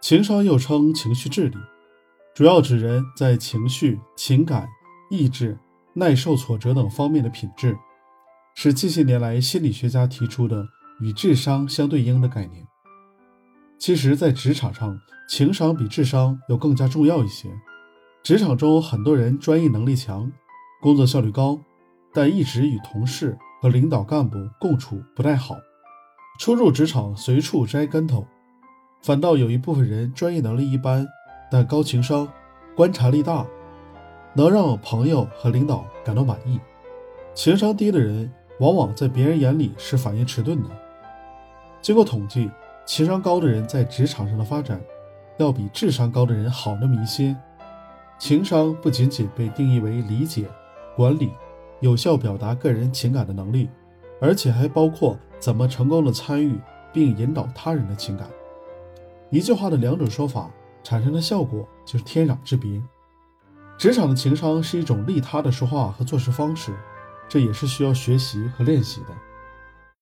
情商又称情绪智力，主要指人在情绪、情感、意志、耐受挫折等方面的品质，是近些年来心理学家提出的与智商相对应的概念。其实，在职场上，情商比智商要更加重要一些。职场中，很多人专业能力强，工作效率高，但一直与同事和领导干部共处不太好，初入职场随处栽跟头。反倒有一部分人专业能力一般，但高情商、观察力大，能让朋友和领导感到满意。情商低的人，往往在别人眼里是反应迟钝的。经过统计，情商高的人在职场上的发展，要比智商高的人好那么一些。情商不仅仅被定义为理解、管理、有效表达个人情感的能力，而且还包括怎么成功的参与并引导他人的情感。一句话的两种说法产生的效果就是天壤之别。职场的情商是一种利他的说话和做事方式，这也是需要学习和练习的。